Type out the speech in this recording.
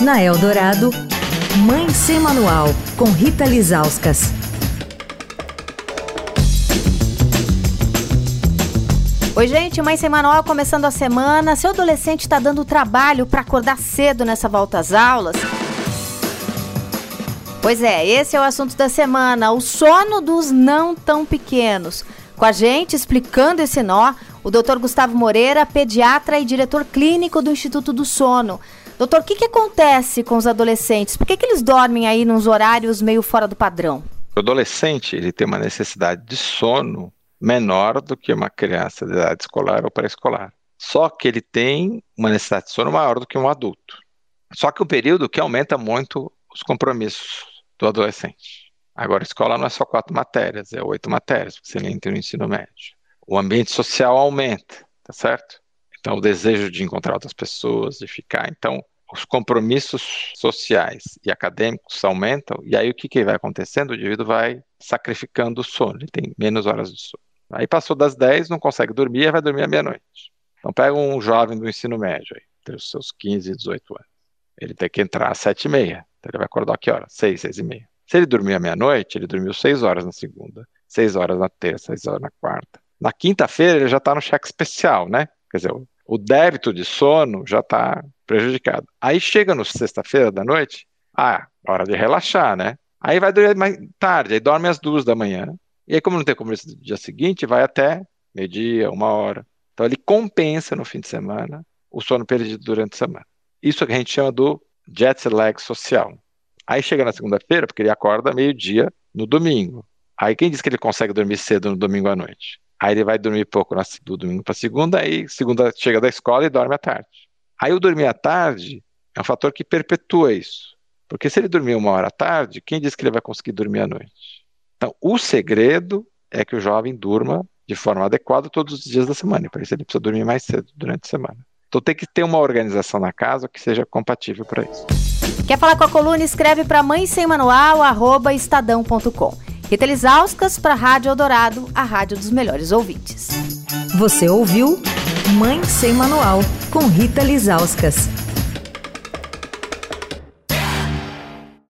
Na Eldorado, Mãe Sem Manual, com Rita Lizauskas. Oi, gente, Mãe Sem Manual começando a semana. Seu adolescente está dando trabalho para acordar cedo nessa volta às aulas? Pois é, esse é o assunto da semana, o sono dos não tão pequenos. Com a gente, explicando esse nó, o Dr. Gustavo Moreira, pediatra e diretor clínico do Instituto do Sono. Doutor, o que, que acontece com os adolescentes? Por que, que eles dormem aí nos horários meio fora do padrão? O adolescente ele tem uma necessidade de sono menor do que uma criança de idade escolar ou pré-escolar. Só que ele tem uma necessidade de sono maior do que um adulto. Só que o período que aumenta muito os compromissos do adolescente. Agora, escola não é só quatro matérias, é oito matérias, porque você entra no ensino médio. O ambiente social aumenta, tá certo? Então, o desejo de encontrar outras pessoas, de ficar. Então, os compromissos sociais e acadêmicos aumentam, e aí o que, que vai acontecendo? O indivíduo vai sacrificando o sono, ele tem menos horas de sono. Aí passou das 10, não consegue dormir, vai dormir à meia-noite. Então pega um jovem do ensino médio, aí, entre os seus 15 e 18 anos. Ele tem que entrar às 7 e meia. Então ele vai acordar que hora? 6, 6 e meia. Se ele dormir à meia-noite, ele dormiu 6 horas na segunda, 6 horas na terça, 6 horas na quarta. Na quinta-feira ele já está no cheque especial, né? Quer dizer, o débito de sono já está prejudicado. Aí chega no sexta-feira da noite, ah, hora de relaxar, né? Aí vai dormir mais tarde, aí dorme às duas da manhã. E aí, como não tem compromisso do dia seguinte, vai até meio-dia, uma hora. Então ele compensa no fim de semana o sono perdido durante a semana. Isso é que a gente chama do jet lag social. Aí chega na segunda-feira, porque ele acorda meio-dia no domingo. Aí quem diz que ele consegue dormir cedo no domingo à noite? Aí ele vai dormir pouco do domingo para segunda, aí segunda chega da escola e dorme à tarde. Aí o dormir à tarde é um fator que perpetua isso. Porque se ele dormir uma hora à tarde, quem diz que ele vai conseguir dormir à noite? Então, o segredo é que o jovem durma de forma adequada todos os dias da semana. Para isso ele precisa dormir mais cedo durante a semana. Então tem que ter uma organização na casa que seja compatível para isso. Quer falar com a coluna? Escreve para mãe sem manual, arroba estadão.com. Rita Lisauskas para Rádio Eldorado, a rádio dos melhores ouvintes. Você ouviu Mãe Sem Manual, com Rita Lisauskas.